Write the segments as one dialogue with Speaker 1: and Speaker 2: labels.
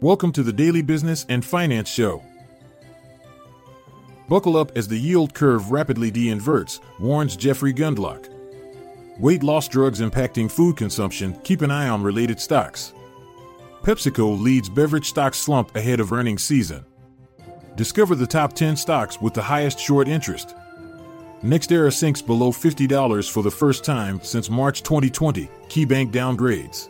Speaker 1: Welcome to the Daily Business and Finance Show. Buckle up as the yield curve rapidly de-inverts, warns Jeffrey Gundlach. Weight loss drugs impacting food consumption, keep an eye on related stocks. PepsiCo leads beverage stock slump ahead of earnings season. Discover the top 10 stocks with the highest short interest. NextEra sinks below $50 for the first time since March 2020, KeyBanc downgrades.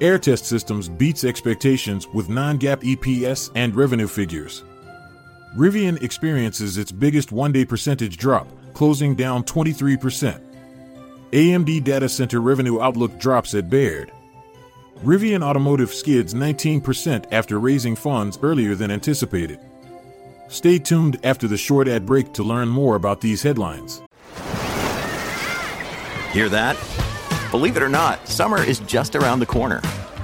Speaker 1: Aehr-Test Systems beats expectations with non GAAP EPS and revenue figures. Rivian experiences its biggest one day percentage drop, closing down 23%. AMD data center revenue outlook drops at Baird. Rivian Automotive skids 19% after raising funds earlier than anticipated. Stay tuned after the short ad break to learn more about these headlines.
Speaker 2: Hear that? Believe it or not, summer is just around the corner.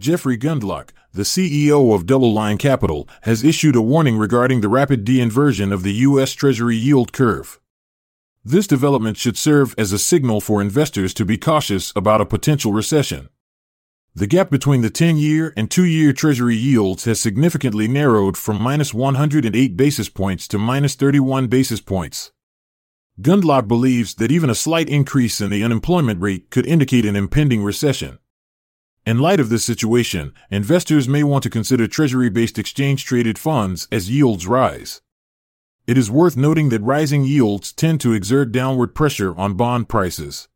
Speaker 1: Jeffrey Gundlach, the CEO of DoubleLine Capital, has issued a warning regarding the rapid de-inversion of the U.S. Treasury yield curve. This development should serve as a signal for investors to be cautious about a potential recession. The gap between the 10 year and 2 year Treasury yields has significantly narrowed from minus 108 basis points to minus 31 basis points. Gundlach believes that even a slight increase in the unemployment rate could indicate an impending recession. In light of this situation, investors may want to consider Treasury based exchange traded funds as yields rise. It is worth noting that rising yields tend to exert downward pressure on bond prices.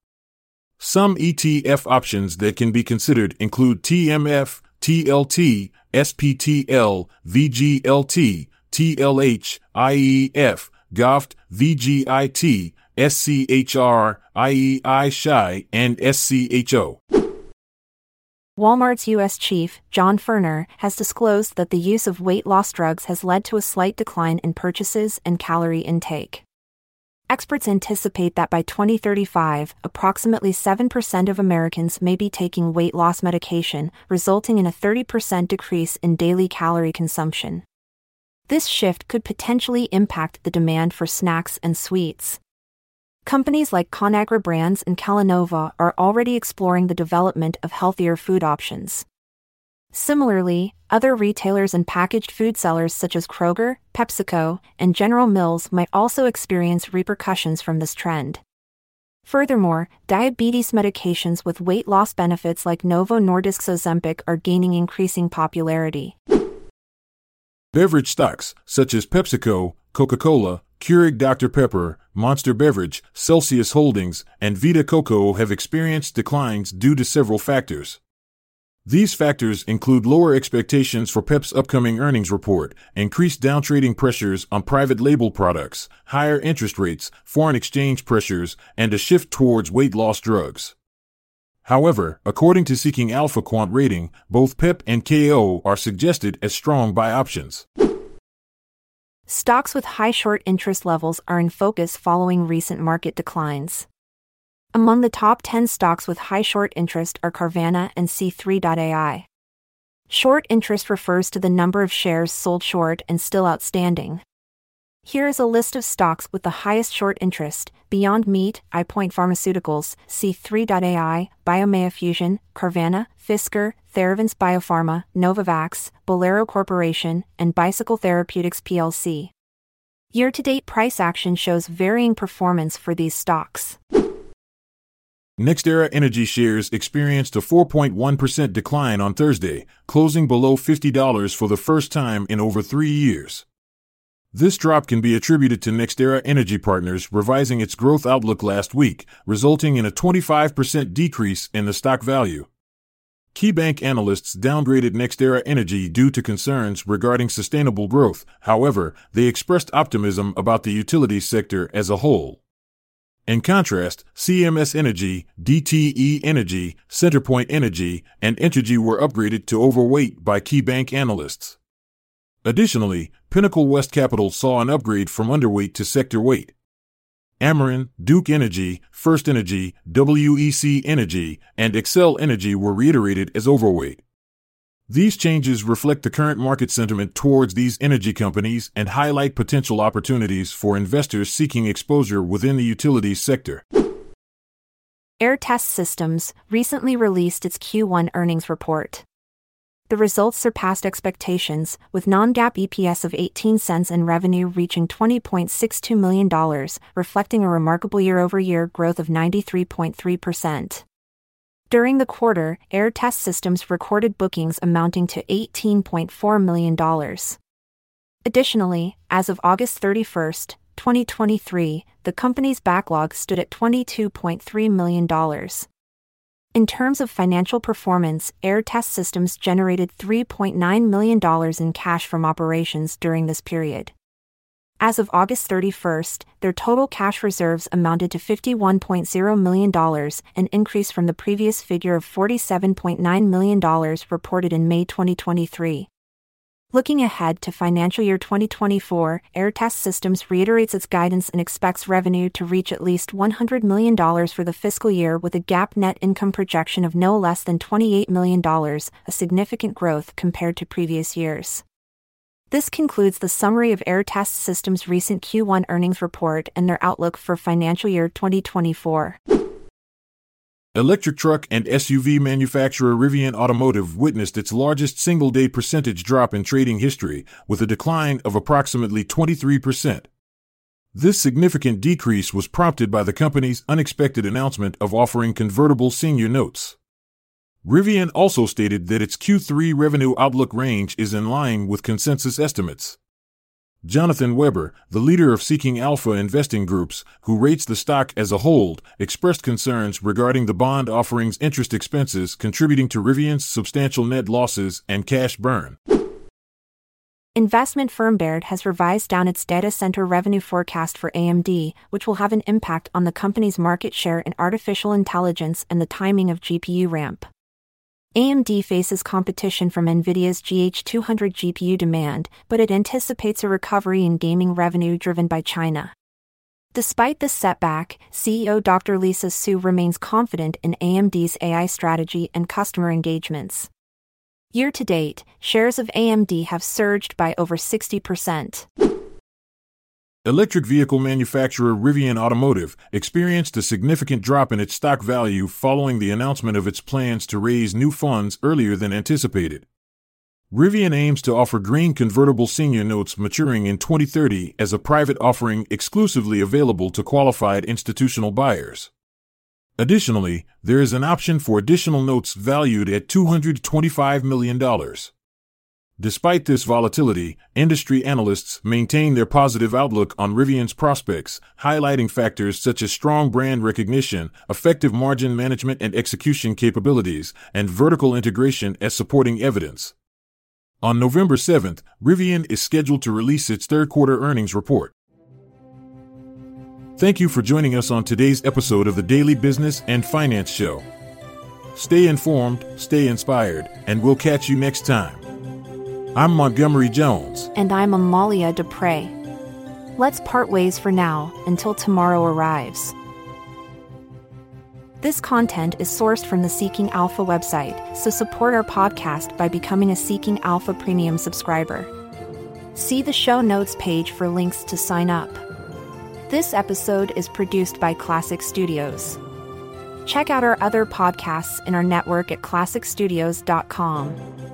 Speaker 1: Some ETF options that can be considered include TMF, TLT, SPTL, VGLT, TLH, IEF, GOVT, VGIT, SCHR, IEI SHY, and SCHO.
Speaker 3: Walmart's U.S. chief, John Furner, has disclosed that the use of weight loss drugs has led to a slight decline in purchases and calorie intake. Experts anticipate that by 2035, approximately 7% of Americans may be taking weight loss medication, resulting in a 30% decrease in daily calorie consumption. This shift could potentially impact the demand for snacks and sweets. Companies like Conagra Brands and Kellanova are already exploring the development of healthier food options. Similarly, other retailers and packaged food sellers such as Kroger, PepsiCo, and General Mills might also experience repercussions from this trend. Furthermore, diabetes medications with weight loss benefits like Novo Nordisk's Ozempic are gaining increasing popularity.
Speaker 1: Beverage stocks, such as PepsiCo, Coca Cola, Keurig Dr. Pepper, Monster Beverage, Celsius Holdings, and Vita Coco have experienced declines due to several factors. These factors include lower expectations for Pep's upcoming earnings report, increased downtrading pressures on private label products, higher interest rates, foreign exchange pressures, and a shift towards weight loss drugs. However, according to Seeking Alpha Quant Rating, both PEP and KO are suggested as strong buy options.
Speaker 3: Stocks with high short interest levels are in focus following recent market declines. Among the top 10 stocks with high short interest are Carvana and C3.ai. Short interest refers to the number of shares sold short and still outstanding. Here is a list of stocks with the highest short interest Beyond Meat, EyePoint Pharmaceuticals, C3.ai, Biomea Fusion, Carvana, Fisker, Theravance Biopharma, Novavax, Bolero Corporation, and Bicycle Therapeutics plc. Year to date price action shows varying performance for these stocks.
Speaker 1: NextEra Energy shares experienced a 4.1% decline on Thursday, closing below $50 for the first time in over three years. This drop can be attributed to NextEra Energy Partners revising its growth outlook last week, resulting in a 25% decrease in the stock value. KeyBanc analysts downgraded NextEra Energy due to concerns regarding sustainable growth. However, they expressed optimism about the utilities sector as a whole. In contrast, CMS Energy, DTE Energy, Centerpoint Energy, and Entergy were upgraded to overweight by KeyBanc analysts. Additionally, Pinnacle West Capital saw an upgrade from underweight to sector weight. Ameren, Duke Energy, FirstEnergy, WEC Energy, and Xcel Energy were reiterated as overweight. These changes reflect the current market sentiment towards these energy companies and highlight potential opportunities for investors seeking exposure within the utilities sector.
Speaker 3: Aehr Test Systems recently released its Q1 earnings report. The results surpassed expectations, with non GAAP EPS of 18 cents and revenue reaching $20.62 million, reflecting a remarkable year over year growth of 93.3%. During the quarter, Aehr Test Systems recorded bookings amounting to $18.4 million. Additionally, as of August 31, 2023, the company's backlog stood at $22.3 million. In terms of financial performance, Aehr Test Systems generated $3.9 million in cash from operations during this period. As of August 31st, their total cash reserves amounted to $51.0 million, an increase from the previous figure of $47.9 million reported in May 2023. Looking ahead to financial year 2024, Aehr Test Systems reiterates its guidance and expects revenue to reach at least $100 million for the fiscal year with a GAAP net income projection of no less than $28 million, a significant growth compared to previous years. This concludes the summary of Aehr Test Systems' recent Q1 earnings report and their outlook for financial year 2024.
Speaker 1: Electric truck and SUV manufacturer Rivian Automotive witnessed its largest single day percentage drop in trading history, with a decline of approximately 23%. This significant decrease was prompted by the company's unexpected announcement of offering convertible senior notes. Rivian also stated that its Q3 revenue outlook range is in line with consensus estimates. Jonathan Weber, the leader of Seeking Alpha Investing Groups, who rates the stock as a hold, expressed concerns regarding the bond offering's interest expenses contributing to Rivian's substantial net losses and cash burn.
Speaker 3: Investment firm Baird has revised down its data center revenue forecast for AMD, which will have an impact on the company's market share in artificial intelligence and the timing of GPU ramp. AMD faces competition from NVIDIA's GH200 GPU demand, but it anticipates a recovery in gaming revenue driven by China. Despite this setback, CEO Dr. Lisa Su remains confident in AMD's AI strategy and customer engagements. Year to date, shares of AMD have surged by over 60%.
Speaker 1: Electric vehicle manufacturer Rivian Automotive experienced a significant drop in its stock value following the announcement of its plans to raise new funds earlier than anticipated. Rivian aims to offer green convertible senior notes maturing in 2030 as a private offering exclusively available to qualified institutional buyers. Additionally, there is an option for additional notes valued at $225 million. Despite this volatility, industry analysts maintain their positive outlook on Rivian's prospects, highlighting factors such as strong brand recognition, effective margin management and execution capabilities, and vertical integration as supporting evidence. On November 7th, Rivian is scheduled to release its third quarter earnings report. Thank you for joining us on today's episode of the Daily Business and Finance Show. Stay informed, stay inspired, and we'll catch you next time. I'm Montgomery Jones.
Speaker 3: And I'm Amalia Dupre. Let's part ways for now until tomorrow arrives. This content is sourced from the Seeking Alpha website, so support our podcast by becoming a Seeking Alpha Premium subscriber. See the show notes page for links to sign up. This episode is produced by Klassic Studios. Check out our other podcasts in our network at klassicstudios.com.